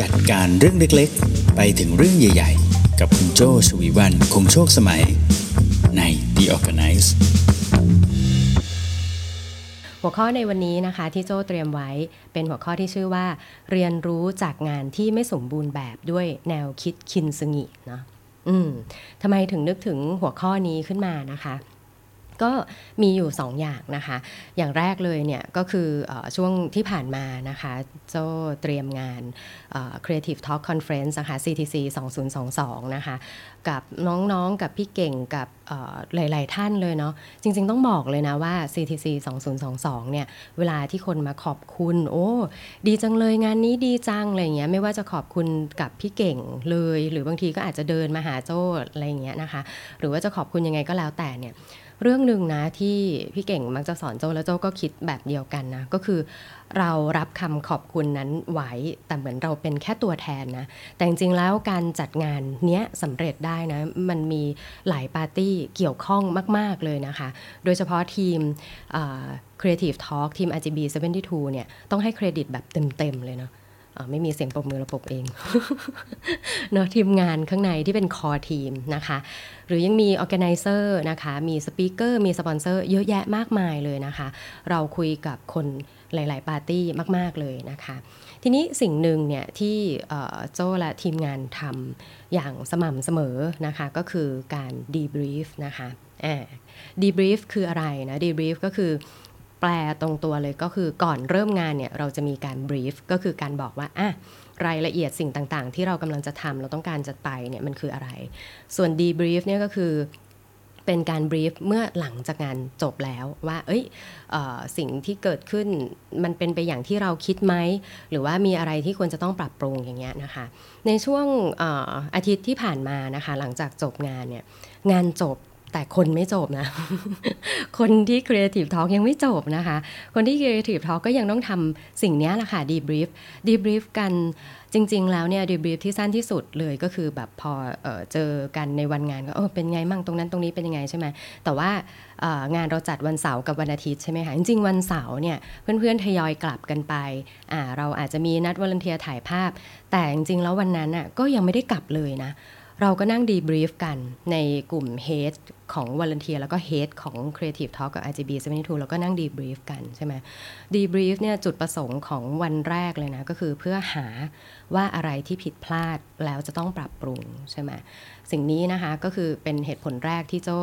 จัดการเรื่องเล็กๆ ไปถึงเรื่องใหญ่ๆ กับคุณโจชวีวันคงโชคสมัย ใน The Organize หัวข้อในวันนี้นะคะที่โจเตรียมไว้เป็นหัวข้อที่ชื่อว่า เรียนรู้จากงานที่ไม่สมบูรณ์แบบด้วยแนวคิดคินซึงิเนาะอืมทำไมถึงนึกถึงหัวข้อนี้ขึ้นมานะคะ ก็มีอยู่2ออย่างนะคะ อย่างแรกเลยเนี่ยก็คืออช่วงที่ผ่านมานะคะโจเตรียมงาน Creative Talk Conference นะคะ CTC 2022 นะคะ กับน้องๆ กับพี่เก่งกับหลาย ๆ ท่านเลยเนาะจริง ๆ ต้องบอกเลยนะว่า CTC 2022 เนี่ย เวลาที่คนมาขอบคุณ โอ้ดีจังเลยงานนี้ดีจังอะไรเงี้ยไม่ว่าจะขอบคุณกับพี่เก่งเลย หรือบางทีก็อาจจะเดินมาหาโจ้อะไรเงี้ยนะคะ หรือว่าจะขอบคุณยังไงก็แล้วแต่เนี่ย เรื่องหนึ่งนะที่พี่เก่งมักจะสอนโจแล้วโจก็คิดแบบเดียวกันนะ ก็คือเรารับคำขอบคุณนั้นไหวแต่เหมือนเราเป็นแค่ตัวแทนนะ แต่จริงๆแล้วการจัดงานเนี้ยสำเร็จได้นะ มันมีหลายปาร์ตี้เกี่ยวข้องมาก ๆ เลยนะคะ โดยเฉพาะทีม Creative Talk ทีม RGB 72เนี่ยต้องให้เครดิตแบบเต็ม ๆ เลยเนาะ ไม่มีเสียงปรบมือระบบเองเนาะทีมงานข้างในที่เป็นคอทีมนะคะ หรือยังมี organizer นะคะ มี speaker มีสปอนเซอร์เยอะแยะมากมายเลยนะคะ เราคุยกับคนหลาย ๆ ปาร์ตี้มาก ๆ เลยนะคะ ทีนี้สิ่งหนึ่งเนี่ยที่โจ้และทีมงานทำอย่างสม่ำเสมอนะคะ ก็คือการ debrief นะคะ debrief คืออะไรนะ debrief ก็คือ แปลตรงตัวเลยก็คือก่อนเริ่มงานเนี่ยเราจะมีการ brief ก็คือการบอกว่าอะรายละเอียดสิ่งต่างๆ ที่เรากำลังจะทำเราต้องการจะไปเนี่ยมันคืออะไร ส่วนดีบรีฟเนี่ยก็คือเป็นการบรีฟเมื่อหลังจากงานจบแล้วว่า เอ้ยเอสิ่งที่เกิดขึ้นมันเป็นไปอย่างที่เราคิดไหม หรือว่ามีอะไรที่ควรจะต้องปรับปรุงอย่างเงี้ยนะคะ ในช่วงออาทิตย์ที่ผ่านมานะคะ หลังจากจบงานเนี่ยงานจบ แต่คนไม่จบนะ คนที่ Creative Talk ยังไม่จบนะคะ คนที่ Creative Talk ก็ยังต้องทำสิ่งนี้แหละค่ะ debrief debrief กันจริง ๆ แล้วเนี่ย debrief ที่สั้นที่สุดเลยก็คือแบบพอเออเจอกันในวันงานก็เออเป็นไงมั่งตรงนั้นตรงนี้เป็นยังไงใช่ไหมแต่ว่างานเราจัดวันเสาร์กับวันอาทิตย์ใช่ไหมคะจริง ๆ วันเสาร์เนี่ยเพื่อนๆทยอยกลับกันไปอ่าเราอาจจะมีนัด volunteer ถ่ายภาพ แต่จริงๆแล้ววันนั้นอะก็ยังไม่ได้กลับเลยนะ เราก็นั่ง debrief กันในกลุ่ม head ของ volunteer แล้วก็ head ของ Creative Talk กับ RGB 72แล้วก็นั่ง debrief กันใช่ไหมดีบรีฟเนี่ยจุดประสงค์ของวันแรกเลยนะ ก็คือเพื่อหาว่าอะไรที่ผิดพลาดแล้วจะต้องปรับปรุงใช่ไหม สิ่งนี้นะคะก็คือเป็นเหตุผลแรกที่โจ้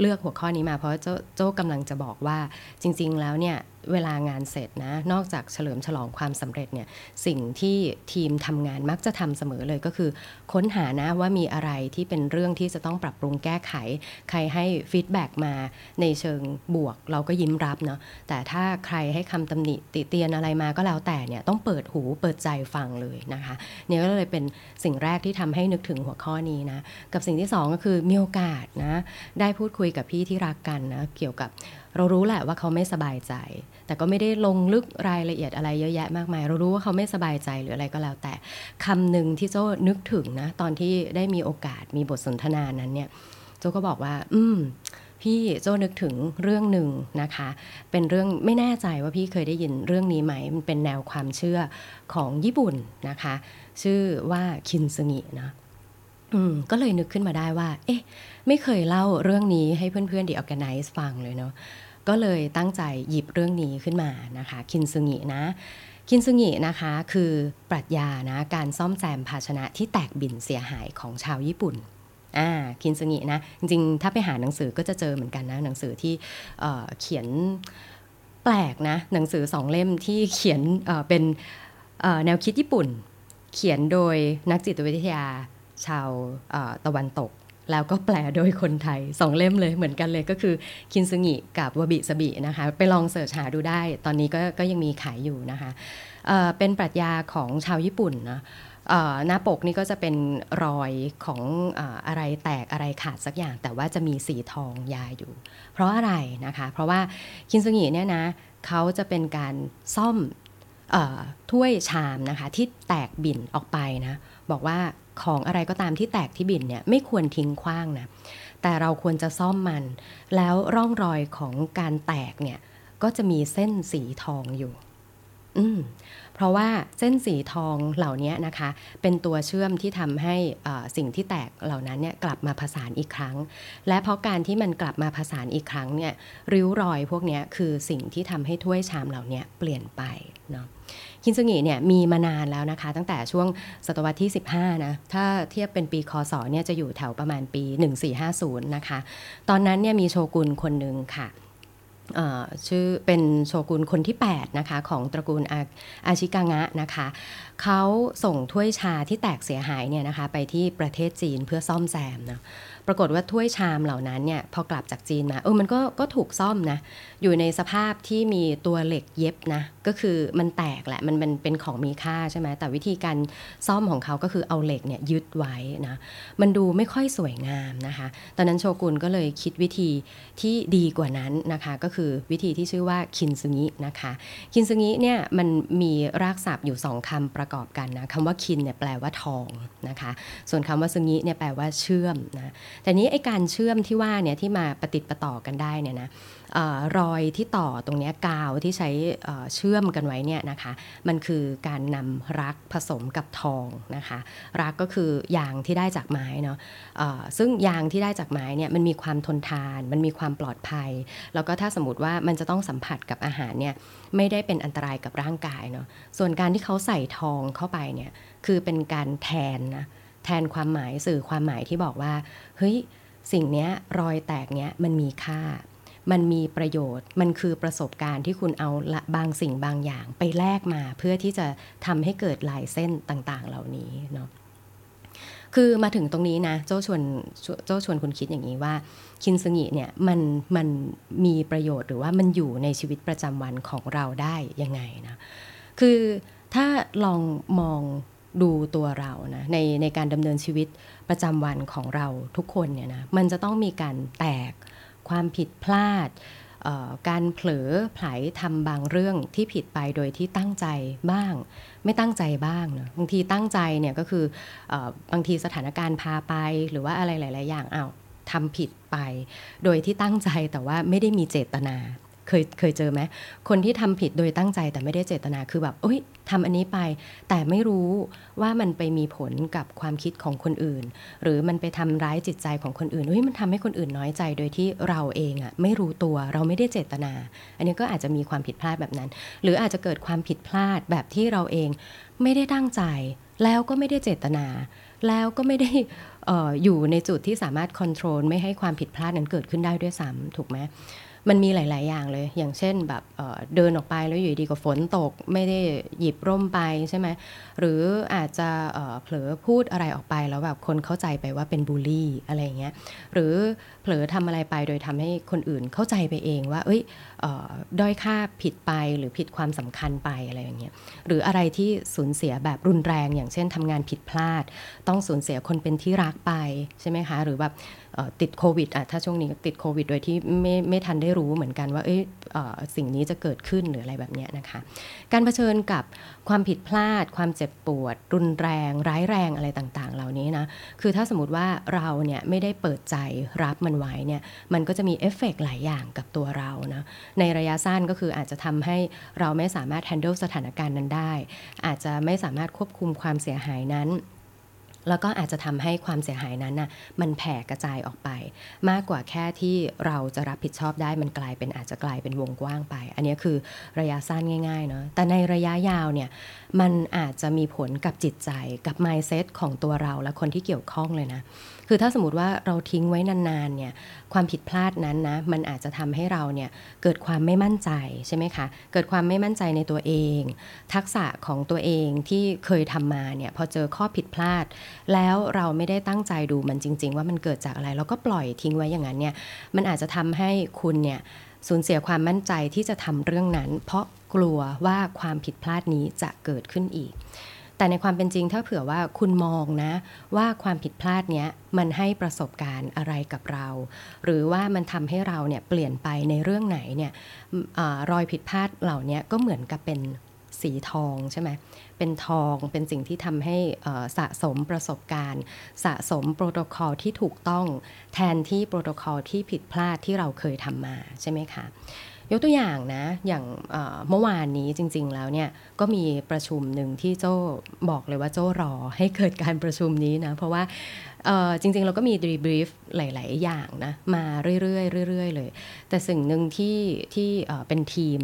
เลือกหัวข้อนี้มาเพราะโจ้โจ้กำลังจะบอกว่าจริง ๆ แล้วเนี่ยเวลางานเสร็จนะ นอกจากเฉลิมฉลองความสำเร็จเนี่ย สิ่งที่ทีมทำงานมักจะทำเสมอเลยก็คือ ค้นหานะว่ามีอะไรที่เป็นเรื่องที่จะต้องปรับปรุงแก้ไข ใครให้feedback มาในเชิงบวกเราก็ยิ้มรับเนาะ แต่ถ้าใครให้คำตำหนิติเตียนอะไรมาก็แล้วแต่เนี่ย ต้องเปิดหูเปิดใจฟังเลยนะคะ เนี่ยก็เลยเป็นสิ่งแรกที่ทำให้นึกถึงหัวข้อนี้นะ กับสิ่งที่ 2 ก็คือมีโอกาสนะได้พูดคุยกับพี่ที่รักกันนะเกี่ยวกับเรารู้แหละว่าเขาไม่สบายใจ แต่ก็ไม่ได้ลงลึกรายละเอียดอะไรเยอะแยะมากมาย เรารู้ว่าเขาไม่สบายใจหรืออะไรก็แล้ว แต่คำหนึ่งที่โจ้นึกถึงนะตอนที่ได้มีโอกาสมีบทสนทนานั้นเนี่ยโจ้ก็บอกว่า อืมพี่โจ้นึกถึงเรื่องหนึ่งนะคะ เป็นเรื่องไม่แน่ใจว่าพี่เคยได้ยินเรื่องนี้ไหม มันเป็นแนวความเชื่อของญี่ปุ่นนะคะ ชื่อว่าคินซึงินะ อืมก็เลยนึกขึ้นมาได้ว่า เอ๊ะ ไม่เคยเล่าเรื่องนี้ให้เพื่อนๆดีออแกไนซ์ฟังเลยเนาะก็เลยตั้งใจหยิบเรื่องนี้ขึ้นมานะคะ คินซึงินะ คินซึงินะคะคือปรัชญานะการซ่อมแซมภาชนะที่แตกบิ่นเสียหายของชาวญี่ปุ่นอ่าคินซึงินะ จริงๆ ถ้าไปหาหนังสือก็จะเจอเหมือนกันนะ หนังสือที่เเขียนแปลกนะ หนังสือสองเล่มที่เขียนเเป็นแนวคิดญี่ปุ่น เขียนโดยนักจิตวิทยา ชาวตะวันตก แล้วก็แปลโดยคนไทยสองเล่มเลยเหมือนกันเลยก็คือคินซึงิกับวบิสบินะคะ ไปลองเสิร์ชหาดูได้ ตอนนี้ก็ก็ยังมีขายอยู่นะคะเเป็นปรัชญาของชาวญี่ปุ่นนะหน้าปกนี่ก็จะเป็นรอยของออะไรแตกอะไรขาดสักอย่าง แต่ว่าจะมีสีทองยาอยู่ เพราะอะไรนะคะ เพราะว่าคินซึงิเนี่ยนะเขาจะเป็นการซ่อมถ้วยชามนะคะที่แตกบิ่นออกไปนะบอกว่า ของอะไรก็ตามที่แตกที่บินเนี่ยไม่ควรทิ้งขว้างนะแต่เราควรจะซ่อมมัน แล้วร่องรอยของการแตกเนี่ยก็จะมีเส้นสีทองอยู่ อืมเพราะว่าเส้นสีทองเหล่านี้นะคะ เป็นตัวเชื่อมที่ทำให้สิ่งที่แตกเหล่านั้นเนี่ยกลับมาผสานอีกครั้ง และเพราะการที่มันกลับมาผสานอีกครั้งเนี่ยริ้วรอยพวกนี้คือสิ่งที่ทำให้ถ้วยชามเหล่านี้เปลี่ยนไปเนาะ คินซึงิเนี่ยมีมานานแล้วนะคะ ตั้งแต่ช่วงศตวรรษที่ 15นะถ้าเทียบเป็นปีคศเนี่ยจะอยู่แถวประมาณปี 1450 นะคะ ตอนนั้นเนี่ยมีโชกุนคนหนึ่งค่ะชื่อเป็นโชกุนคนที่ 8 นะคะ ของตระกูลอาอาชิกางะนะคะ เขาส่งถ้วยชาที่แตกเสียหายเนี่ยนะคะ ไปที่ประเทศจีนเพื่อซ่อมแซมนะ ปรากฏว่าถ้วยชามเหล่านั้นเนี่ยพอกลับจากจีนมาเออมันก็ก็ถูกซ่อมนะ อยู่ในสภาพที่มีตัวเหล็กเย็บนะ ก็คือมันแตกแหละมันเป็นเป็นของมีค่าใช่ไหมแต่วิธีการซ่อมของเขาก็คือเอาเหล็กเนี่ยยึดไว้นะมันดูไม่ค่อยสวยงามนะคะ ตอนนั้นโชกุนก็เลยคิดวิธีที่ดีกว่านั้นนะคะ ก็คือวิธีที่ชื่อว่าคินซึงินะคะ คินซึงิเนี่ยมันมีรากศัพท์อยู่สองคำประกอบกันนะคำว่าคินเนี่ยแปลว่าทองนะคะ ส่วนคำว่าซึงิเนี่ยแปลว่าเชื่อมนะแต่นี้ไอการเชื่อมที่ว่าเนี่ยที่มาปฏิติดประต่อกันได้เนี่ยนะรอยที่ต่อตรงนี้กาวที่ใช้เชื่อมกันไว้เนี่ยนะคะมันคือการนำรักผสมกับทองนะคะรักก็คือยางที่ได้จากไม้เนาะซึ่งยางที่ได้จากไม้เนี่ยมันมีความทนทาน มันมีความปลอดภัย แล้วก็ถ้าสมมติว่ามันจะต้องสัมผัสกับอาหารเนี่ยไม่ได้เป็นอันตรายกับร่างกายเนาะส่วนการที่เขาใส่ทองเข้าไปเนี่ยคือเป็นการแทนนะ แทนความหมายสื่อความหมายที่บอกว่า เฮ้ย สิ่งนี้รอยแตกเนี้ยมันมีค่า มันมีประโยชน์ มันคือประสบการณ์ที่คุณเอาละบางสิ่งบางอย่างไปแลกมา เพื่อที่จะทำให้เกิดลายเส้นต่างๆ เหล่านี้เนาะคือมาถึงตรงนี้นะโจ้าชวนโจ้าชวนคุณคิดอย่างนี้ว่า คินซึงิเนี่ยมันมันมีประโยชน์หรือว่ามันอยู่ในชีวิตประจำวันของเราได้ยังไงนะคือถ้าลองมอง ดูตัวเรานะในในการดำเนินชีวิตประจำวันของเราทุกคนเนี่ยนะมันจะต้องมีการแตกความผิดพลาดการเผลอไผลทำบางเรื่องที่ผิดไปโดยที่ตั้งใจบ้าง ไม่ตั้งใจบ้างนะบางทีตั้งใจเนี่ยก็คืออบางทีสถานการณ์พาไป หรือว่าอะไรหลาย ๆ อย่างเอาทำผิดไป โดยที่ตั้งใจแต่ว่าไม่ได้มีเจตนา เคยเคยเจอไหมคนที่ทำผิดโดยตั้งใจแต่ไม่ได้เจตนาคือแบบเอ้ยทำอันนี้ไป แต่ไม่รู้ว่ามันไปมีผลกับความคิดของคนอื่น หรือมันไปทำร้ายจิตใจของคนอื่นเฮ้ยมันทำให้คนอื่นน้อยใจโดยที่เราเองอะไม่รู้ตัวเราไม่ได้เจตนา อันนี้ก็อาจจะมีความผิดพลาดแบบนั้น หรืออาจจะเกิดความผิดพลาดแบบที่เราเองไม่ได้ตั้งใจ แล้วก็ไม่ได้เจตนา แล้วก็ไม่ได้อออยู่ในจุดที่สามารถควบคุมไม่ให้ความผิดพลาดนั้นเกิดขึ้นได้ด้วยซ้ำถูกไหม มันมีหลาย ๆ อย่างเลย อย่างเช่นแบบเเดินออกไปแล้วอยู่ดีก็ฝนตก ไม่ได้หยิบร่มไปใช่ไหมหรืออาจจะเผลอพูดอะไรออกไปแล้วแบบคนเข้าใจไปว่าเป็นบูลลี่อะไรเงี้ยหรือเผลอทำอะไรไปโดยทำให้คนอื่นเข้าใจไปเองว่า เอ้ยด้อยค่าผิดไปหรือผิดความสำคัญไปอะไรอย่างเงี้ยหรืออะไรที่สูญเสียแบบรุนแรง อย่างเช่นทำงานผิดพลาด ต้องสูญเสียคนเป็นที่รักไปใช่ไหมคะหรือแบบ ติดโควิดอะถ้าช่วงนี้ติดโควิด โดยที่ไม่ไม่ทันได้รู้เหมือนกันว่าเอ้ยสิ่งนี้จะเกิดขึ้นหรืออะไรแบบนี้นะคะ การเผชิญกับความผิดพลาด ความเจ็บปวด รุนแรง ร้ายแรงอะไรต่างๆ เหล่านี้นะคือถ้าสมมติว่าเราเนี่ยไม่ได้เปิดใจรับมันไว้เนี่ยมันก็จะมีเอฟเฟกหลายอย่างกับตัวเรานะในระยะสั้นก็คืออาจจะทำให้เราไม่สามารถ handle สถานการณ์นั้นได้ อาจจะไม่สามารถควบคุมความเสียหายนั้น แล้วก็อาจจะทำให้ความเสียหายนั้นน่ะมันแผ่กระจายออกไป มากกว่าแค่ที่เราจะรับผิดชอบได้มันกลายเป็นอาจจะกลายเป็นวงกว้างไป อันนี้คือระยะสั้นง่ายๆเนาะแต่ในระยะยาวเนี่ยมันอาจจะมีผลกับจิตใจกับ mindset ของตัวเราและคนที่เกี่ยวข้องเลยนะ คือถ้าสมมติว่าเราทิ้งไว้นานๆเนี่ยความผิดพลาดนั้นนะมันอาจจะทำให้เราเนี่ยเกิดความไม่มั่นใจใช่ไหมคะเกิดความไม่มั่นใจในตัวเอง ทักษะของตัวเองที่เคยทำมาเนี่ยพอเจอข้อผิดพลาด แล้วเราไม่ได้ตั้งใจดูมันจริง ๆ ว่ามันเกิดจากอะไรเราก็ปล่อยทิ้งไว้อย่างนั้นเนี่ยมันอาจจะทำให้คุณเนี่ยสูญเสียความมั่นใจที่จะทำเรื่องนั้น เพราะกลัวว่าความผิดพลาดนี้จะเกิดขึ้นอีก แต่ในความเป็นจริงถ้าเผื่อว่าคุณมองนะ ว่าความผิดพลาดเนี้ยมันให้ประสบการณ์อะไรกับเรา หรือว่ามันทำให้เราเนี่ยเปลี่ยนไปในเรื่องไหนเนี่ยอรอยผิดพลาดเหล่านี้ก็เหมือนกับเป็นสีทองใช่ไหมเป็นทองเป็นสิ่งที่ทำให้สะสมประสบการณ์ สะสมโปรโตคอลที่ถูกต้อง แทนที่โปรโตคอลที่ผิดพลาดที่เราเคยทำมาใช่ไหมคะ ยกตัวอย่างนะ อย่างเมื่อวานนี้จริง ๆ แล้วเนี่ยก็มีประชุมหนึ่งที่โจ้บอกเลยว่าโจ้รอให้เกิดการประชุมนี้นะ เพราะว่าจริง ๆ เราก็มีดีบรีฟหลาย ๆ อย่างนะ มาเรื่อยๆเรื่อยๆเลย แต่สิ่งหนึ่งที่ที่เป็นทีม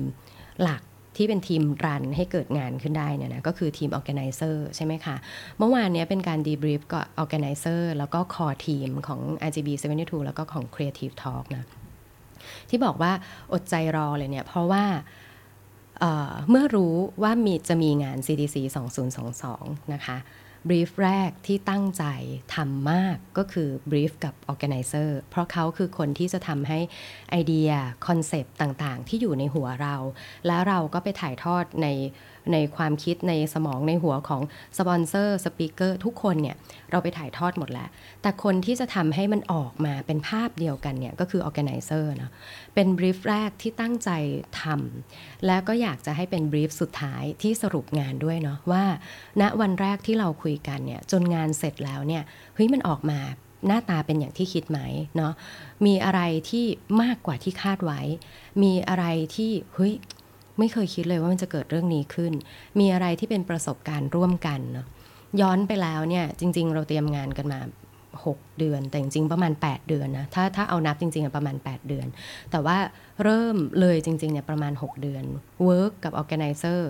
หลักที่เป็นทีมรันให้เกิดงานขึ้นได้เนี่ยนะก็คือทีม organizer ใช่ไหมคะ เมื่อวานนี้เป็นการดีบรีฟกับ organizer แล้วก็ core team ของ RGB 72 แล้วก็ของ Creative Talk นะ ที่บอกว่าอดใจรอเลยเนี่ยเพราะว่าเเมื่อรู้ว่ามีจะมีงาน CDC 2022 นะคะ brief แรกที่ตั้งใจทำมากก็คือ brief กับ organizer เพราะเขาคือคนที่จะทำให้ไอเดีย คอนเซปต์ต่างๆ ที่อยู่ในหัวเรา แล้วเราก็ไปถ่ายทอดใน ในความคิดในสมองในหัวของสปอนเซอร์ speaker ทุกคนเนี่ยเราไปถ่ายทอดหมดแล้ว แต่คนที่จะทำให้มันออกมาเป็นภาพเดียวกันเนี่ยก็คือ organizer เนาะเป็น brief แรกที่ตั้งใจทำแล้วก็อยากจะให้เป็น brief สุดท้ายที่สรุปงานด้วยเนาะว่าณวันแรกที่เราคุยกันเนี่ยจนงานเสร็จแล้วเนี่ยเฮ้ยมันออกมาหน้าตาเป็นอย่างที่คิดไหมเนาะมีอะไรที่มากกว่าที่คาดไว้ มีอะไรที่เฮ้ย ไม่เคยคิดเลยว่ามันจะเกิดเรื่องนี้ขึ้น มีอะไรที่เป็นประสบการณ์ร่วมกันเนาะย้อนไปแล้วเนี่ยจริง ๆ เราเตรียมงานกันมา 6 เดือน แต่จริงๆประมาณ 8 เดือนนะถ้าถ้าเอานับจริงๆประมาณ 8 เดือน แต่ว่าเริ่มเลยจริงๆเนี่ยประมาณ 6 เดือน Work กับ Organizer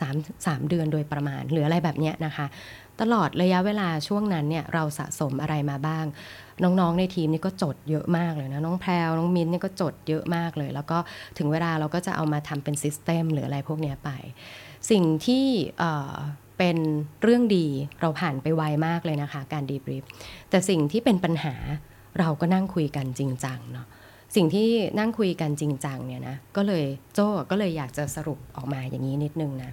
3 3เดือนโดยประมาณหรืออะไรแบบเนี้ยนะคะ ตลอดระยะเวลาช่วงนั้นเนี่ยเราสะสมอะไรมาบ้าง น้องๆในทีมนี่ก็จดเยอะมากเลยนะน้องแพรวน้องมินนี่ก็จดเยอะมากเลย แล้วก็ถึงเวลาเราก็จะเอามาทำเป็นซิสเต็มหรืออะไรพวกนี้ไป สิ่งที่เป็นเรื่องดีเราผ่านไปไวมากเลยนะคะ การดีบริฟแต่สิ่งที่เป็นปัญหาเราก็นั่งคุยกันจริงจังเนาะสิ่งที่นั่งคุยกันจริงจังเนี่ยนะก็เลยโจ้ก็เลยอยากจะสรุปออกมาอย่างนี้นิดนึงนะ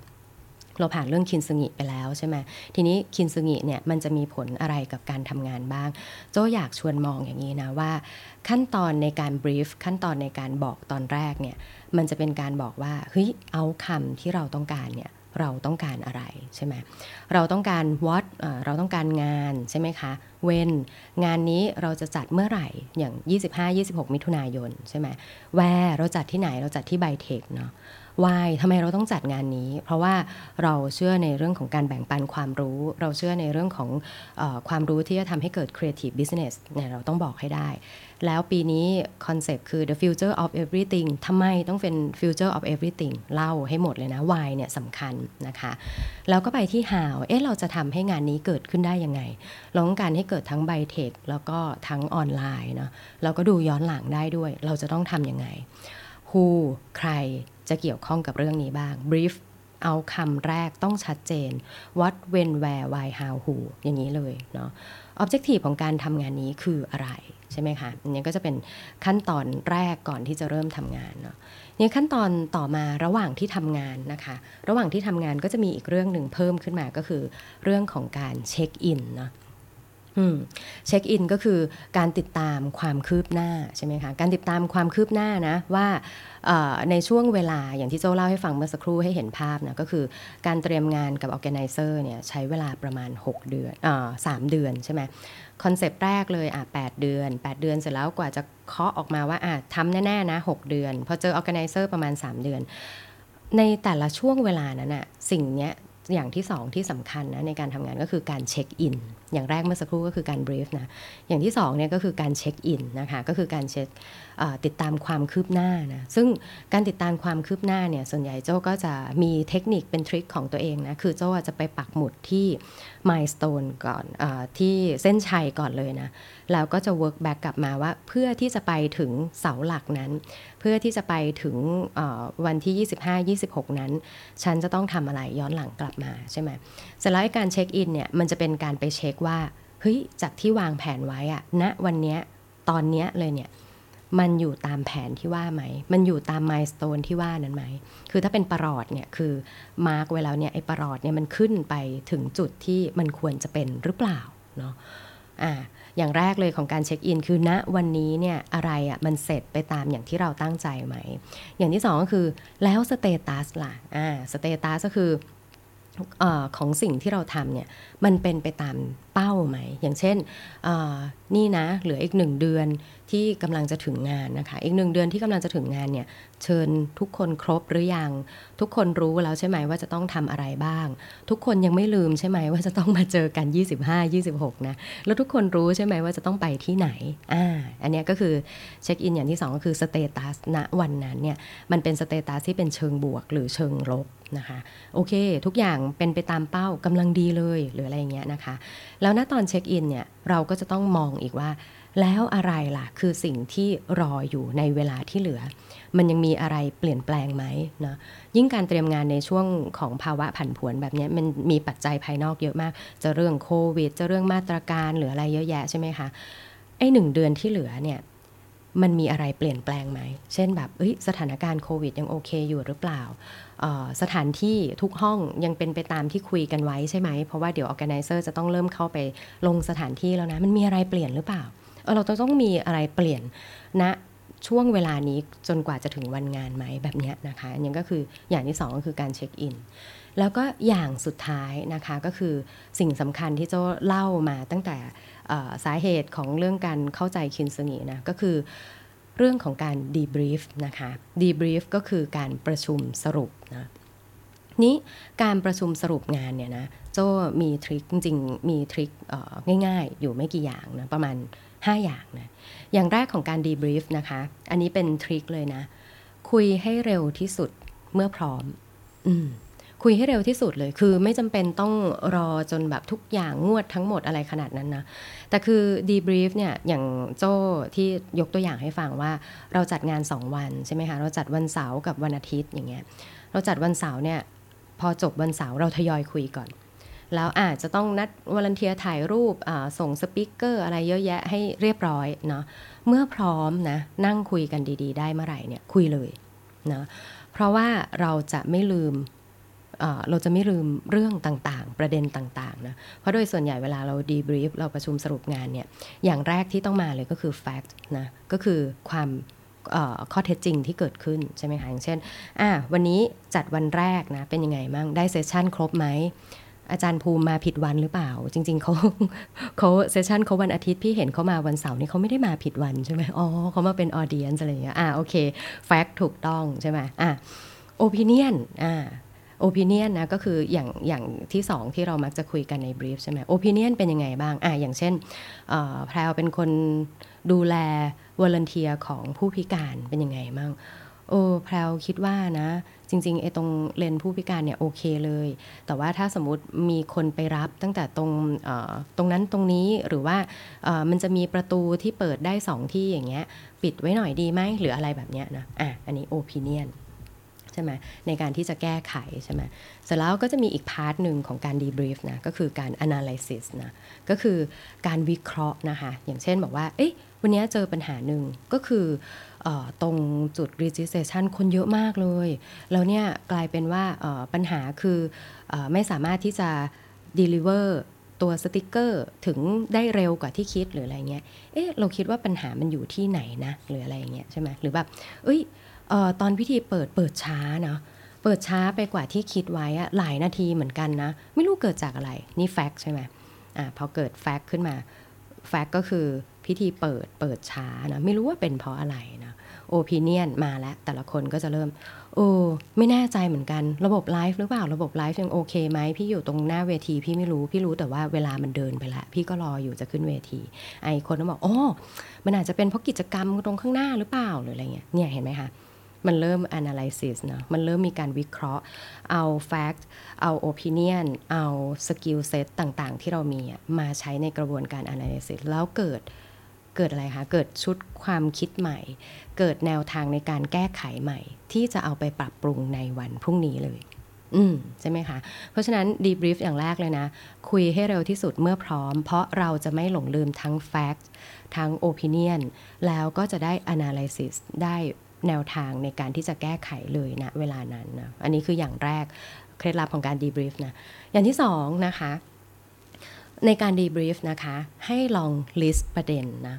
เราผ่านเรื่องคินซึงิไปแล้วใช่ไหมทีนี้คินซึงิเนี่ยมันจะมีผลอะไรกับการทำงานบ้าง โจอยากชวนมองอย่างนี้นะว่า ขั้นตอนในการบรีฟขั้นตอนในการบอกตอนแรกเนี่ยมันจะเป็นการบอกว่าเฮ้ยเอาคำที่เราต้องการเนี่ยเราต้องการอะไรใช่ไหมเราต้องการ what เราต้องการงานใช่ไหมคะ when งานนี้เราจะจัดเมื่อไหร่อย่าง 25-26 มิถุนายนใช่ไหม where เราจัดที่ไหนเราจัดที่ไบเทคเนาะ why ทำไมเราต้องจัดงานนี้ เพราะว่าเราเชื่อในเรื่องของการแบ่งปันความรู้ เราเชื่อในเรื่องของอความรู้ที่จะทำให้เกิด creative business เนี่ยเราต้องบอกให้ได้ แล้วปีนี้คอนเซปต์คือ the future of everything ทำไมต้องเป็น future of everything เล่าให้หมดเลยนะ why เนี่ยสำคัญนะคะ แล้วก็ไปที่ how เอ๊ะเราจะทำให้งานนี้เกิดขึ้นได้ยังไงเราต้องการให้เกิดทั้งไบเทคแล้วก็ทั้งออนไลน์เนาะเราก็ดูย้อนหลังได้ด้วย เราจะต้องทำยังไง who ใคร จะเกี่ยวข้องกับเรื่องนี้บ้าง brief เอาคำแรกต้องชัดเจน what when where why how who อย่างนี้เลยเนาะ objective ของการทำงานนี้คืออะไรใช่ไหมคะอันนี้ก็จะเป็นขั้นตอนแรกก่อนที่จะเริ่มทำงานเนาะนี่ขั้นตอนต่อมาระหว่างที่ทำงานนะคะ ระหว่างที่ทำงานก็จะมีอีกเรื่องหนึ่งเพิ่มขึ้นมาก็คือ เรื่องของการเช็คอินเนาะ เช็คอินก็คือการติดตามความคืบหน้าใช่ไหมคะการติดตามความคืบหน้านะว่าในช่วงเวลาอย่างที่โจเล่าให้ฟังเมื่อสักครู่ให้เห็นภาพนะก็คือการเตรียมงานกับ organizer เนี่ยใช้เวลาประมาณ 6 เดือนสามเดือนใช่ไหมคอนเซปต์แรกเลยอะ8เดือน 8 เดือนเสร็จแล้วกว่าจะเคาะออกมาว่าอะทำแน่ๆนะ 6 เดือน พอเจอ organizer ประมาณ 3 เดือน ในแต่ละช่วงเวลานั้นอะสิ่งเนี้ยอย่างที่สองที่สำคัญนะในการทำงานก็คือการเช็คอิน อย่างแรกเมื่อสักครู่ก็คือการ brief นะ อย่างที่สองเนี่ยก็คือการเช็คอินนะคะ ก็คือการเช็คติดตามความคืบหน้านะ ซึ่งการติดตามความคืบหน้าเนี่ย ส่วนใหญ่โจ้ก็จะมีเทคนิคเป็น trick ของตัวเองนะ คือโจ้จะไปปักหมุดที่ milestone ก่อนอที่เส้นชัยก่อนเลยนะ แล้วก็จะ work back กลับมาว่าเพื่อที่จะไปถึงเสาหลักนั้น เพื่อที่จะไปถึงวันที่ 25-26 นั้น ฉันจะต้องทำอะไรย้อนหลังกลับมาใช่ไหมเสร็จแล้วการเช็คอินเนี่ยมันจะเป็นการไปเช็คว่าเฮ้ยจากที่วางแผนไว้อะณวันนี้ตอนนี้เลยเนี่ยมันอยู่ตามแผนที่ว่าไหม มันอยู่ตาม milestone ที่ว่านั้นไหม คือถ้าเป็นปรอทเนี่ยคือ mark ไว้แล้วเนี่ยไอ้ประหลอดเนี่ยมันขึ้นไปถึงจุดที่มันควรจะเป็นหรือเปล่าเนาะอ่าอย่างแรกเลยของการเช็คอิน คือณวันนี้เนี่ยอะไรอะ่ะมันเสร็จไปตามอย่างที่เราตั้งใจไหม อย่างที่สองก็คือแล้ว status ล่ะอ่า status ก็คือ อของสิ่งที่เราทำเนี่ยมันเป็นไปตามเป้าไหม อย่างเช่นนี่นะเหลืออีกหนึ่งเดือน ที่กำลังจะถึงงานนะคะ อีกหนึ่งเดือนที่กำลังจะถึงงานเนี่ยเชิญทุกคนครบหรือยัง ทุกคนรู้แล้วใช่ไหมว่าจะต้องทำอะไรบ้าง ทุกคนยังไม่ลืมใช่ไหมว่าจะต้องมาเจอกัน 25 26 นะ แล้วทุกคนรู้ใช่ไหมว่าจะต้องไปที่ไหนอ่าอันนี้ก็คือเช็คอินอย่างที่สองก็คือสเตตัสณวันนั้นเนี่ยมันเป็น status ที่เป็นเชิงบวกหรือเชิงลบนะคะโอเค ทุกอย่างเป็นไปตามเป้ากำลังดีเลยหรืออะไรเงี้ยนะคะ แล้วณตอนเช็คอินเนี่ยเราก็จะต้องมองอีกว่า แล้วอะไรล่ะ คือสิ่งที่รออยู่ในเวลาที่เหลือ มันยังมีอะไรเปลี่ยนแปลงไหมนะยิ่งการเตรียมงานในช่วงของภาวะผันผวนแบบนี้มันมีปัจจัยภายนอกเยอะมาก จะเรื่องโควิด จะเรื่องมาตรการหรืออะไรเยอะแยะใช่ไหมคะไอ้หนึ่งเดือนที่เหลือเนี่ยมันมีอะไรเปลี่ยนแปลงไหม เช่นแบบสถานการณ์โควิดยังโอเคอยู่หรือเปล่า สถานที่ทุกห้องยังเป็นไปตามที่คุยกันไว้ใช่ไหม เพราะว่าเดี๋ยว organizer จะต้องเริ่มเข้าไปลงสถานที่แล้วนะ มันมีอะไรเปลี่ยนหรือเปล่า เเราต้องมีอะไรเปลี่ยนณนะช่วงเวลานี้จนกว่าจะถึงวันงานไหมแบบนี้นะคะอันนี้ก็คืออย่างที่2ก็คือการเช็คอินแล้วก็อย่างสุดท้ายนะคะก็คือสิ่งสำคัญที่โจเล่ามาตั้งแต่สาเหตุของเรื่องการเข้าใจคินสงีนะก็คือเรื่องของการดีบรีฟนะคะดีบรีฟก็คือการประชุมสรุปนะนี้การประชุมสรุปงานเนี่ยนะโจมีทริคจริงๆมีทริคง่ายๆ อยู่ไม่กี่อย่างนะประมาณ 5 อย่างนะอย่างแรกของการดีบรีฟนะคะ อันนี้เป็นทริคเลยนะ คุยให้เร็วที่สุดเมื่อพร้อมอืมคุยให้เร็วที่สุดเลย คือไม่จำเป็นต้องรอจนแบบทุกอย่างงวดทั้งหมดอะไรขนาดนั้นนะ แต่คือ debrief เนี่ย อย่างโจ้ที่ยกตัวอย่างให้ฟังว่าเราจัดงาน 2 วันใช่ไหมคะ เราจัดวันเสาร์กับวันอาทิตย์อย่างเงี้ย เราจัดวันเสาร์เนี่ย พอจบวันเสาร์เราทยอยคุยก่อน แล้วอาจจะต้องนัด volunteer ถ่ายรูปส่ง speaker อะไรเยอะแยะให้เรียบร้อยเนาะเมื่อพร้อมนะนั่งคุยกันดี ๆ ได้เมื่อไหร่เนี่ยคุยเลยนะเพราะว่าเราจะไม่ลืมเราจะไม่ลืมเรื่องต่างๆ ประเด็นต่างๆนะเพราะโดยส่วนใหญ่เวลาเราดีบรีฟเราประชุมสรุปงานเนี่ยอย่างแรกที่ต้องมาเลยก็คือ fact นะก็คือความข้อเท็จจริงที่เกิดขึ้นใช่ไหมคะอย่างเช่นวันนี้จัดวันแรกนะเป็นยังไงมั่งได้เซสชันครบไหม อาจารย์ภูมิมาผิดวันหรือเปล่า จริง ๆเขาเขา session เขาวันอาทิตย์พี่เห็นเขามาวันเสาร์นี่เขาไม่ได้มาผิดวันใช่ไหมอ๋อเขามาเป็น audience อะไรอย่างเงี้ยอะโอเค fact ถูกต้องใช่ไหมอะ opinion อ่า opinion นะก็คืออย่างอย่างที่สองที่เรามักจะคุยกันใน brief ใช่ไหม opinion เป็นยังไงบ้างอะอย่างเช่นแพรวเป็นคนดูแล volunteer ของผู้พิการเป็นยังไงบ้าง โอ้แพรวคิดว่านะ จริงๆไอ้ตรงเลนผู้พิการเนี่ยโอเคเลย แต่ว่าถ้าสมมติมีคนไปรับตั้งแต่ตรงตรงนั้นตรงนี้หรือว่ามันจะมีประตูที่เปิดได้สองที่อย่างเงี้ยปิดไว้หน่อยดีไหมหรืออะไรแบบเนี้ยนะอะอันนี้โอปิเนียนใช่ไหมในการที่จะแก้ไขใช่ไหมเสร็จแล้วก็จะมีอีกพาร์ทหนึ่งของการ debrief นะก็คือการ analysis นะก็คือการวิเคราะห์นะคะอย่างเช่นบอกว่าเอ๊ะวันนี้เจอปัญหาหนึ่งก็คืออ ตรงจุด registration คนเยอะมากเลย แล้วเนี่ยกลายเป็นว่าปัญหาคืออไม่สามารถที่จะ deliver ตัวสติกเกอร์ถึงได้เร็วกว่าที่คิดหรืออะไรเงี้ย เอ๊ะเราคิดว่าปัญหามันอยู่ที่ไหนนะหรืออะไรเงี้ยใช่ไหมหรือแบบ เอ้ยออตอนพิธีเปิดเปิดช้านะเปิดช้าไปกว่าที่คิดไว้อะหลายนาทีเหมือนกันนะ ไม่รู้เกิดจากอะไร นี่ fact ใช่ไหมอ่าพอเกิด fact ขึ้นมา fact ก็คือ พิธีเปิดเปิดช้านะไม่รู้ว่าเป็นเพราะอะไรนะ opinion มาแล้ว แต่ละคนก็จะเริ่ม โอ้ไม่แน่ใจเหมือนกันระบบไลฟ์หรือเปล่าระบบไลฟ์ยังโอเคไหมพี่อยู่ตรงหน้าเวทีพี่ไม่รู้พี่รู้แต่ว่าเวลามันเดินไปละพี่ก็รออยู่จะขึ้นเวที ไอคนก็บอกโอ้มันอาจจะเป็นเพราะกิจกรรมตรงข้างหน้าหรือเปล่าหรืออะไรเงี้ยเนี่ยเห็นไหมคะมันเริ่ม analysis นะมันเริ่มมีการวิเคราะห์ เอา fact เอา opinion เอา skill set ต่างๆ ที่เรามีมาใช้ในกระบวนการ analysis แล้วเกิด เกิดอะไรคะ เกิดชุดความคิดใหม่ เกิดแนวทางในการแก้ไขใหม่ ที่จะเอาไปปรับปรุงในวันพรุ่งนี้เลย อืมใช่ไหมคะ เพราะฉะนั้น debrief อย่างแรกเลยนะ คุยให้เร็วที่สุดเมื่อพร้อม เพราะเราจะไม่หลงลืมทั้ง fact ทั้ง opinion แล้วก็จะได้ analysis ได้แนวทางในการที่จะแก้ไขเลยนะเวลานั้นนะอันนี้คืออย่างแรกเคล็ดลับของการดีบรีฟนะ อย่างที่สองนะคะ ในการ debrief นะคะ ให้ลอง list ประเด็นนะ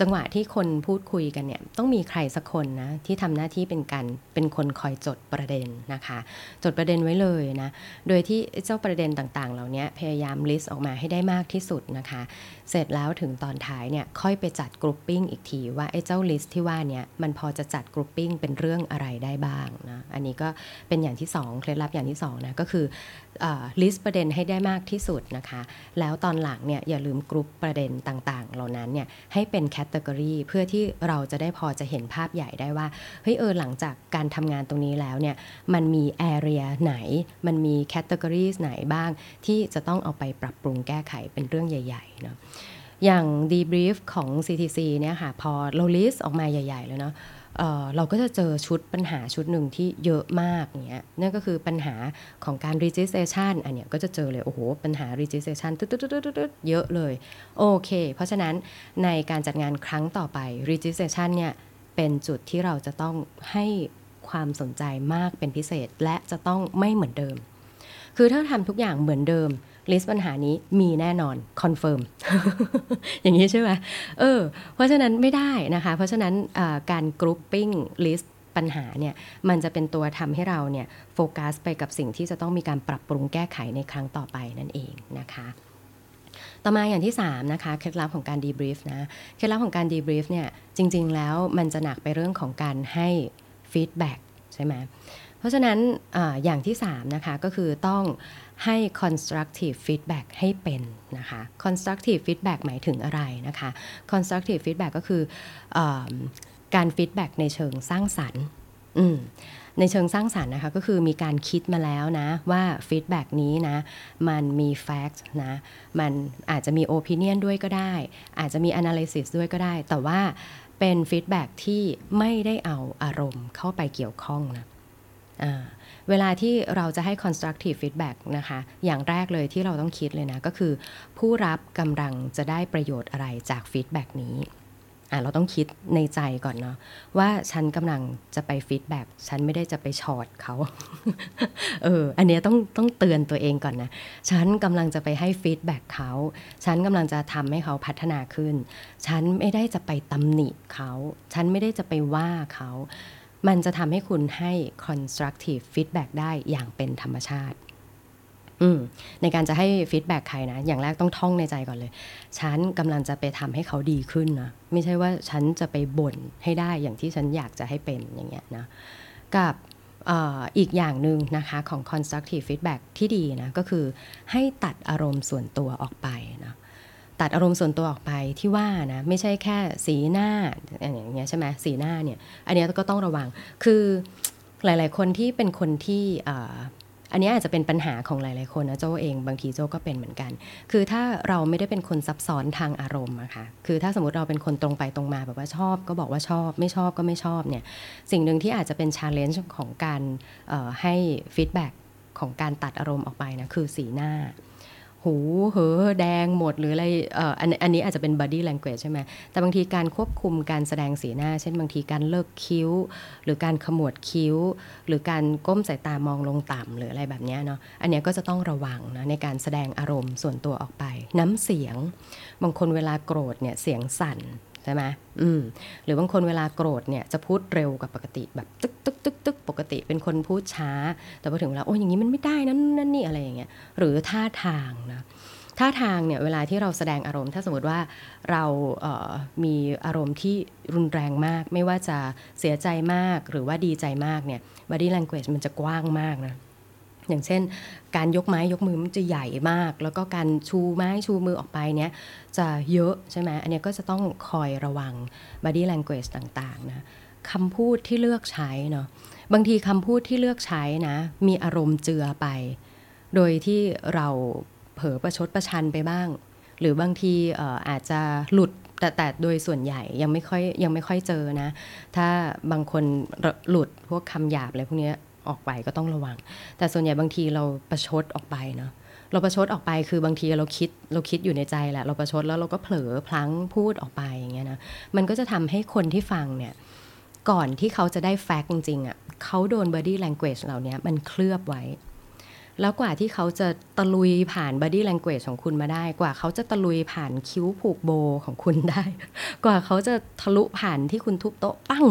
จังหวะที่คนพูดคุยกันเนี่ยต้องมีใครสักคนนะที่ทำหน้าที่เป็นการเป็นคนคอยจดประเด็นนะคะ จดประเด็นไว้เลยนะโดยที่เจ้าประเด็นต่างๆ เหล่านี้พยายาม list ออกมาให้ได้มากที่สุดนะคะ เสร็จแล้วถึงตอนท้ายเนี่ยค่อยไปจัด grouping อีกทีว่าไอ้เจ้า list ที่ว่าเนี่ยมันพอจะจัด grouping เป็นเรื่องอะไรได้บ้างนะอันนี้ก็เป็นอย่างที่2เคล็ดลับอย่างที่2นะก็คือlist ประเด็นให้ได้มากที่สุดนะคะ แล้วตอนหลังเนี่ยอย่าลืมกรุ๊ปประเด็นต่างๆ เหล่านั้นเนี่ยให้เป็น category เพื่อที่เราจะได้พอจะเห็นภาพใหญ่ได้ว่าเฮ้ยเออหลังจากการทำงานตรงนี้แล้วเนี่ยมันมี area ไหน มันมี category ไหนบ้าง ที่จะต้องเอาไปปรับปรุงแก้ไขเป็นเรื่องใหญ่ๆเนาะอย่าง debrief ของ CTC เนี่ยค่ะพอเรา list ออกมาใหญ่ๆเลยเนาะ เเราก็จะเจอชุดปัญหาชุดหนึ่งที่เยอะมากเนี้ยนั่นก็คือปัญหาของการ registration อันเนี้ยก็จะเจอเลย โอ้โห ปัญหา registration ตึ๊ดๆๆเยอะเลย โอเค เพราะฉะนั้นในการจัดงานครั้งต่อไป registration เนี่ยเป็นจุดที่เราจะต้องให้ความสนใจมากเป็นพิเศษและจะต้องไม่เหมือนเดิม คือถ้าทำทุกอย่างเหมือนเดิม list ปัญหานี้มีแน่นอน confirm อย่างนี้ใช่ไหมเออเพราะฉะนั้นไม่ได้นะคะ เพราะฉะนั้นการ grouping list ปัญหาเนี่ยมันจะเป็นตัวทำให้เราเนี่ยโฟกัสไปกับสิ่งที่จะต้องมีการปรับปรุงแก้ไขในครั้งต่อไปนั่นเองนะคะต่อมาอย่างที่ 3 นะคะ เคล็ดลับของการ debrief นะเคล็ดลับของการ debrief เนี่ยจริง ๆ แล้วมันจะหนักไปเรื่องของการให้ feedback ใช่ไหมเพราะฉะนั้นออย่างที่ 3 นะคะ ก็คือต้อง ให้ constructive feedback ให้เป็นนะคะ constructive feedback หมายถึงอะไรนะคะ constructive feedback ก็คืออการ feedback ในเชิงสร้างสรรค์ในเชิงสร้างสรรค์นะคะก็คือมีการคิดมาแล้วนะว่า feedback นี้นะมันมี fact นะมันอาจจะมี opinion ด้วยก็ได้ อาจจะมี analysis ด้วยก็ได้ แต่ว่าเป็น feedback ที่ไม่ได้เอาอารมณ์เข้าไปเกี่ยวข้องนะ เวลาที่เราจะให้ constructive feedback นะคะ อย่างแรกเลยที่เราต้องคิดเลยนะ ก็คือ ผู้รับกำลังจะได้ประโยชน์อะไรจาก feedback นี้อะเราต้องคิดในใจก่อนเนาะว่าฉันกำลังจะไป feedback ฉันไม่ได้จะไปช็อตเขาเอออันนี้ต้องต้องเตือนตัวเองก่อนนะ ฉันกำลังจะไปให้ feedback เขา ฉันกำลังจะทำให้เขาพัฒนาขึ้น ฉันไม่ได้จะไปตำหนิเขา ฉันไม่ได้จะไปว่าเขา มันจะทำให้คุณให้ constructive feedback ได้อย่างเป็นธรรมชาติ ในการจะให้ฟีดแบ็กใครนะ อย่างแรกต้องท่องในใจก่อนเลย ฉันกำลังจะไปทำให้เขาดีขึ้นนะ ไม่ใช่ว่าฉันจะไปบ่นให้ได้อย่างที่ฉันอยากจะให้เป็นอย่างเงี้ยนะ กับออีกอย่างหนึ่งนะคะของ constructive feedback ที่ดีนะ ก็คือให้ตัดอารมณ์ส่วนตัวออกไปนะ ตัดอารมณ์ส่วนตัวออกไปที่ว่านะไม่ใช่แค่สีหน้าอย่างเงี้ยใช่ไหมสีหน้าเนี่ยอันนี้ก็ต้องระวังคือหลาย ๆ คนที่เป็นคนที่อันนี้อาจจะเป็นปัญหาของหลาย ๆ คนนะโจเองบางทีโจก็เป็นเหมือนกัน คือถ้าเราไม่ได้เป็นคนซับซ้อนทางอารมณ์อะค่ะคือถ้าสมมติเราเป็นคนตรงไปตรงมาแบบว่าชอบ ก็บอกว่าชอบ ไม่ชอบก็ไม่ชอบเนี่ยสิ่งหนึ่งที่อาจจะเป็น challenge ของการให้ feedback ของการตัดอารมณ์ออกไปนะคือสีหน้า หูเหูแดงหมดหรืออะไรเอ่ออันอันนี้อาจจะเป็น body language ใช่ไหมแต่บางทีการควบคุมการแสดงสีหน้า เช่นบางทีการเลิกคิ้ว หรือการขมวดคิ้ว หรือการก้มสายตามองลงต่ำหรืออะไรแบบนี้เนาะอันนี้ก็จะต้องระวังนะในการแสดงอารมณ์ส่วนตัวออกไป น้ำเสียง บางคนเวลาโกรธเนี่ยเสียงสั่น ใช่ไหมอืมหรือบางคนเวลาโกรธเนี่ยจะพูดเร็วกว่าปกติแบบตึกตึกตึกตึกปกติเป็นคนพูดช้า แต่พอถึงเวลาโอ้ยอย่างนี้มันไม่ได้นั่นนั่นนี่อะไรอย่างเงี้ยหรือท่าทางนะท่าทางเนี่ยเวลาที่เราแสดงอารมณ์ถ้าสมมติว่าเราเมีอารมณ์ที่รุนแรงมาก ไม่ว่าจะเสียใจมากหรือว่าดีใจมากเนี่ย body language มันจะกว้างมากนะ อย่างเช่น การยกไม้ยกมือมันจะใหญ่มาก แล้วก็การชูไม้ชูมือออกไปเนี่ยจะเยอะใช่ไหมอันนี้ก็จะต้องคอยระวัง body language ต่างๆนะคำพูดที่เลือกใช้เนาะบางทีคำพูดที่เลือกใช้นะ มีอารมณ์เจือไป โดยที่เราเผลอประชดประชันไปบ้าง หรือบางทีอาจจะหลุดแต่แต่โดยส่วนใหญ่ยังไม่ค่อยยังไม่ค่อยเจอนะ ถ้าบางคนหลุดพวกคำหยาบอะไรพวกนี้ ออกไปก็ต้องระวัง แต่ส่วนใหญ่บางทีเราประชดออกไปเนาะเราประชดออกไปคือบางทีเราคิดเราคิดอยู่ในใจแหละ เราประชดแล้วเราก็เผลอพลั้งพูดออกไปอย่างเงี้ยนะมันก็จะทำให้คนที่ฟังเนี่ยก่อนที่เขาจะได้ fact จริงๆอะเขาโดน body language เหล่านี้มันเคลือบไว้ แล้วกว่าที่เขาจะตะลุยผ่าน body language ของคุณมาได้ กว่าเขาจะตะลุยผ่านคิ้วผูกโบของคุณได้ กว่าเขาจะทะลุผ่านที่คุณทุบโต๊ะปั้ง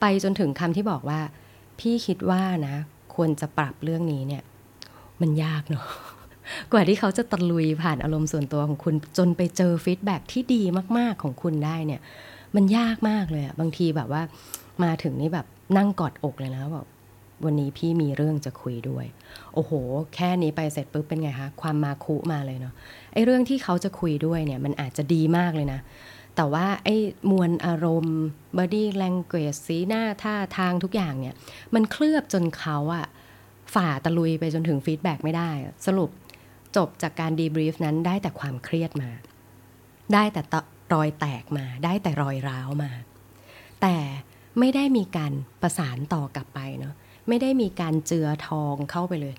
ไปจนถึงคำที่บอกว่า พี่คิดว่านะ ควรจะปรับเรื่องนี้เนี่ย มันยากเนาะกว่าที่เขาจะตะลุยผ่านอารมณ์ส่วนตัวของคุณ จนไปเจอ feedback ที่ดีมากๆของคุณได้เนี่ย มันยากมากเลยอะบางทีแบบว่า มาถึงนี่แบบนั่งกอดอกเลยนะแบบวันนี้พี่มีเรื่องจะคุยด้วย โอ้โห แค่นี้ไปเสร็จปุ๊บเป็นไงคะ ความมาคุมาเลยเนาะไอ้เรื่องที่เขาจะคุยด้วยเนี่ย มันอาจจะดีมากเลยนะ แต่ว่าไอ้มวลอารมณ์ body language สีหน้าท่าทางทุกอย่างเนี่ย มันเคลือบจนเขาอะฝ่าตะลุยไปจนถึงฟีดแบ็กไม่ได้ สรุปจบจากการดีบรีฟนั้นได้แต่ความเครียดมา ได้แต่รอยแตกมา ได้แต่รอยร้าวมา แต่ไม่ได้มีการประสานต่อกลับไปเนาะไม่ได้มีการเจือทองเข้าไปเลย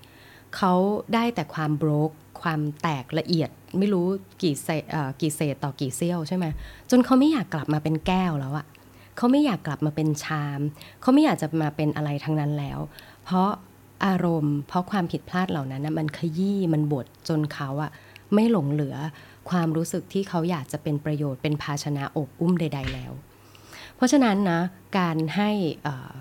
เขาได้แต่ความโบรก ความแตกละเอียดไม่รู้กี่เศษกี่เศษต่อกี่เซี่ยวใช่ไหมจนเขาไม่อยากกลับมาเป็นแก้วแล้วอะเขาไม่อยากกลับมาเป็นชาม เขาไม่อยากจะมาเป็นอะไรทั้งนั้นแล้ว เพราะอารมณ์ เพราะความผิดพลาดเหล่านั้นนะมันขยี้มันบดจนเขาอะไม่หลงเหลือความรู้สึกที่เขาอยากจะเป็นประโยชน์เป็นภาชนะโอบอุ้มใด ๆ แล้ว เพราะฉะนั้นนะการให้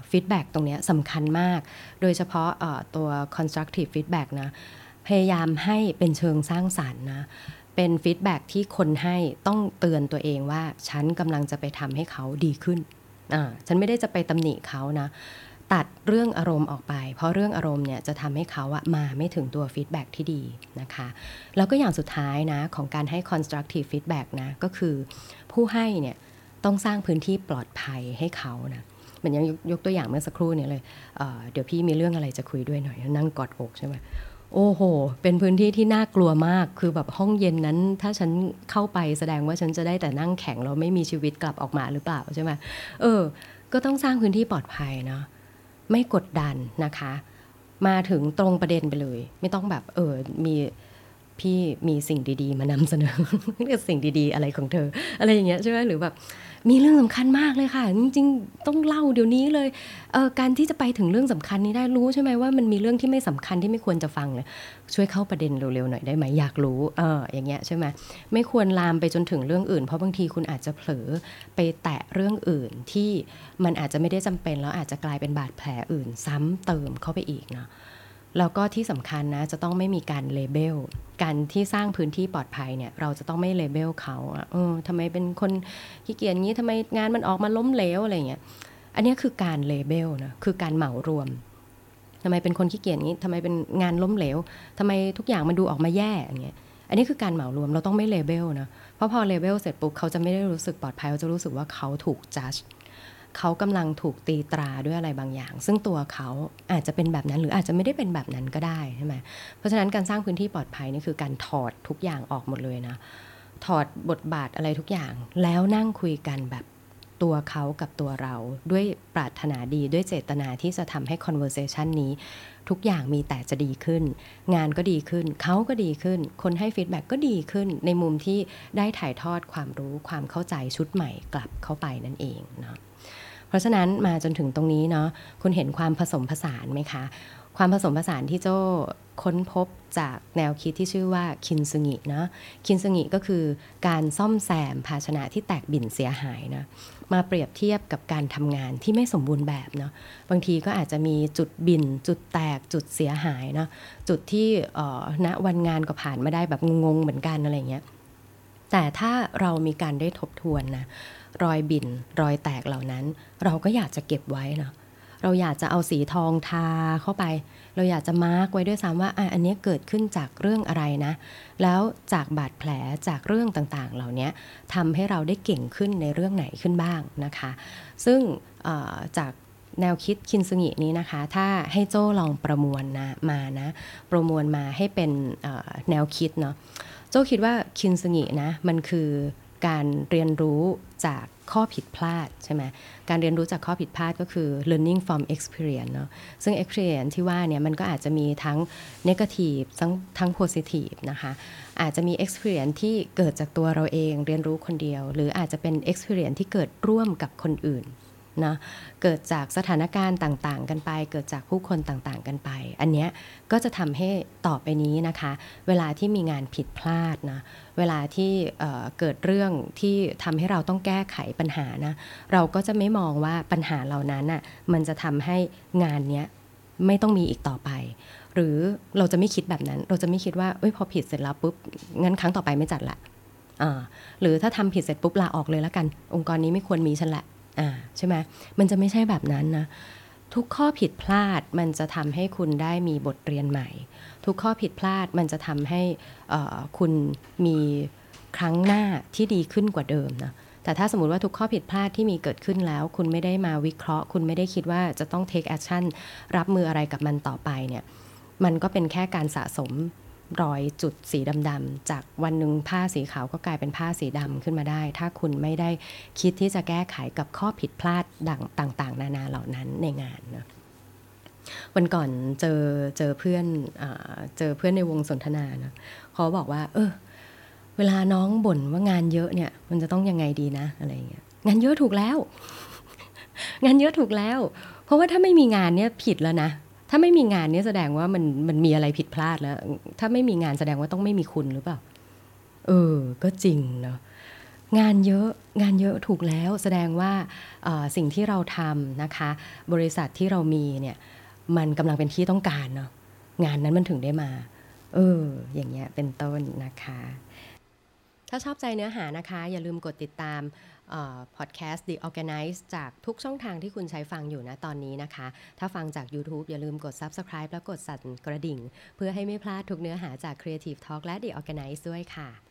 feedback ตรงนี้สำคัญมาก โดยเฉพาะตัว constructive feedback นะ พยายามให้เป็นเชิงสร้างสรรค์นะเป็น feedback ที่คนให้ต้องเตือนตัวเองว่า ฉันกำลังจะไปทำให้เขาดีขึ้นฉันไม่ได้จะไปตำหนิเขานะ ตัดเรื่องอารมณ์ออกไป เพราะเรื่องอารมณ์เนี่ยจะทำให้เขาอะมาไม่ถึงตัวฟีดแบ็ที่ดีนะคะ แล้วก็อย่างสุดท้ายนะ ของการให้ constructive feedback นะ ก็คือผู้ให้เนี่ยต้องสร้างพื้นที่ปลอดภัยให้เขานะเหมือนยังยกตัวอย่างเมื่อสักครู่เนี่ยเลยเเดี๋ยวพี่มีเรื่องอะไรจะคุยด้วยหน่อย นั่งกอดอกใช่ไหม โอ้โห เป็นพื้นที่ที่น่ากลัวมาก คือแบบห้องเย็นนั้น ถ้าฉันเข้าไปแสดงว่าฉันจะได้แต่นั่งแข็งเราไม่มีชีวิตกลับออกมาหรือเปล่าใช่ไหมเออ ก็ต้องสร้างพื้นที่ปลอดภัยเนาะ ไม่กดดันนะคะ มาถึงตรงประเด็นไปเลย ไม่ต้องแบบเออ มี พี่มีสิ่งดีๆ มานำเสนอเรียกสิ่งดีๆ อะไรของเธอ อะไรอย่างเงี้ยใช่ไหมหรือแบบมีเรื่องสำคัญมากเลยค่ะ จริงๆ ต้องเล่าเดี๋ยวนี้เลยเออการที่จะไปถึงเรื่องสำคัญนี้ได้รู้ใช่ไหมว่ามันมีเรื่องที่ไม่สำคัญที่ไม่ควรจะฟังเลยช่วยเข้าประเด็นเร็วๆหน่อยได้ไหมอยากรู้เอออย่างเงี้ยใช่ไหมไม่ควรลามไปจนถึงเรื่องอื่น เพราะบางทีคุณอาจจะเผลอไปแตะเรื่องอื่นที่มันอาจจะไม่ได้จำเป็นแล้วอาจจะกลายเป็นบาดแผลอื่นซ้ำเติมเข้าไปอีกเนาะ แล้วก็ที่สำคัญนะจะต้องไม่มีการเลเบลการที่สร้างพื้นที่ปลอดภัยเนี่ยเราจะต้องไม่เลเบลเขาเออทำไมเป็นคนขี้เกียจงี้ทำไมงานมันออกมาล้มเหลวอะไรเงี้ยอันนี้คือการเลเบลนะคือการเหมารวมทำไมเป็นคนขี้เกียจงี้ทำไมเป็นงานล้มเหลวทำไมทุกอย่างมันดูออกมาแย่อย่างเงี้ยอันนี้คือการเหมารวมเราต้องไม่เลเบลนะเพราะพอเลเบลเสร็จปุ๊บเขาจะไม่ได้รู้สึกปลอดภัยเขาจะรู้สึกว่าเขาถูกจัด เขากำลังถูกตีตราด้วยอะไรบางอย่าง ซึ่งตัวเขาอาจจะเป็นแบบนั้นหรืออาจจะไม่ได้เป็นแบบนั้นก็ได้ใช่ไหมเพราะฉะนั้นการสร้างพื้นที่ปลอดภัยนี่คือการถอดทุกอย่างออกหมดเลยนะถอดบทบาทอะไรทุกอย่าง แล้วนั่งคุยกันแบบตัวเขากับตัวเราด้วยปรารถนาดีด้วยเจตนาที่จะทำให้ conversation นี้ ทุกอย่างมีแต่จะดีขึ้น งานก็ดีขึ้น เขาก็ดีขึ้น คนให้ฟีดแบ็กก็ดีขึ้น ในมุมที่ได้ถ่ายทอดความรู้ความเข้าใจชุดใหม่กลับเข้าไปนั่นเองเนาะ เพราะฉะนั้นมาจนถึงตรงนี้เนาะคุณเห็นความผสมผสานไหมคะ ความผสมผสานที่โจ้ค้นพบจากแนวคิดที่ชื่อว่าคินซึงินะคินซึงิก็คือการซ่อมแซมภาชนะที่แตกบิ่นเสียหายนะมาเปรียบเทียบกับการทำงานที่ไม่สมบูรณ์แบบเนาะบางทีก็อาจจะมีจุดบิน จุดแตกจุดเสียหายเนาะจุดที่ณวันงานก็ผ่านมาได้แบบงงๆเหมือนกันอะไรเงี้ย แต่ถ้าเรามีการได้ทบทวนนะรอยบินรอยแตกเหล่านั้น เราก็อยากจะเก็บไว้เนาะเราอยากจะเอาสีทองทาเข้าไป เราอยากจะมาร์กไว้ด้วยซ้ำว่าอะอันนี้เกิดขึ้นจากเรื่องอะไรนะ แล้วจากบาดแผลจากเรื่องต่างๆ เหล่านี้ทำให้เราได้เก่งขึ้นในเรื่องไหนขึ้นบ้างนะคะ ซึ่งจากแนวคิดคินซึงินี้นะคะ ถ้าให้โจ้ลองประมวลนะมานะ ประมวลมาให้เป็นแนวคิดเนาะ โจ้คิดว่าคินซึงินะมันคือการเรียนรู้จากข้อผิดพลาดใช่ไหมการเรียนรู้จากข้อผิดพลาดก็คือ learning from experience เนาะซึ่ง experience ที่ว่าเนี่ยมันก็อาจจะมีทั้ง negative ทั้งทั้ง positive นะคะอาจจะมี experience ที่เกิดจากตัวเราเองเรียนรู้คนเดียว หรืออาจจะเป็น experience ที่เกิดร่วมกับคนอื่น นะเกิดจากสถานการณ์ต่างๆ กันไป เกิดจากผู้คนต่างๆ กันไป อันเนี้ยก็จะทำให้ต่อไปนี้นะคะ เวลาที่มีงานผิดพลาดนะเวลาที่เเกิดเรื่องที่ทำให้เราต้องแก้ไขปัญหานะเราก็จะไม่มองว่าปัญหาเหล่านั้นอะมันจะทำให้งานเนี้ยไม่ต้องมีอีกต่อไป หรือเราจะไม่คิดแบบนั้น เราจะไม่คิดว่าเอ้ยพอผิดเสร็จแล้วปุ๊บงั้นครั้งต่อไปไม่จัดละหรือถ้าทำผิดเสร็จปุ๊บลาออกเลยแล้วกัน องค์กรนี้ไม่ควรมีฉันละ อ่าใช่ไหมมันจะไม่ใช่แบบนั้นนะทุกข้อผิดพลาดมันจะทำให้คุณได้มีบทเรียนใหม่ ทุกข้อผิดพลาดมันจะทำให้คุณมีครั้งหน้าที่ดีขึ้นกว่าเดิมนะแต่ถ้าสมมติว่าทุกข้อผิดพลาดที่มีเกิดขึ้นแล้ว คุณไม่ได้มาวิเคราะห์ คุณไม่ได้คิดว่าจะต้อง take action รับมืออะไรกับมันต่อไปเนี่ยมันก็เป็นแค่การสะสม รอยจุดสีดำๆจากวันหนึ่งผ้าสีขาวก็กลายเป็นผ้าสีดำขึ้นมาได้ ถ้าคุณไม่ได้คิดที่จะแก้ไขกับข้อผิดพลาดดังต่างๆ นานาเหล่านั้นในงานนะวันก่อนเจอเจอเพื่อนอเจอเพื่อนในวงสนทนานะเขาบอกว่า เออ เวลาน้องบ่นว่างานเยอะเนี่ย มันจะต้องยังไงดีนะอะไรเงี้ยงานเยอะถูกแล้ว งานเยอะถูกแล้ว เพราะว่าถ้าไม่มีงานเนี่ยผิดแล้วนะ ถ้าไม่มีงานเนี่ยแสดงว่ามันมันมีอะไรผิดพลาดแล้ว ถ้าไม่มีงานแสดงว่าต้องไม่มีคุณหรือเปล่า เออ ก็จริงเนาะงานเยอะงานเยอะถูกแล้วแสดงว่าสิ่งที่เราทำนะคะ บริษัทที่เรามีเนี่ยมันกำลังเป็นที่ต้องการเนาะงานนั้นมันถึงได้มา เออ อย่างเงี้ยเป็นต้นนะคะ ถ้าชอบใจเนื้อหานะคะ อย่าลืมกดติดตาม พอดแคสต์ The Organize จากทุกช่องทางที่คุณใช้ฟังอยู่นะตอนนี้นะคะ ถ้าฟังจาก YouTube อย่าลืมกด Subscribe แล้วกดสั่นกระดิ่ง เพื่อให้ไม่พลาดทุกเนื้อหาจาก Creative Talk และ The Organize ด้วยค่ะ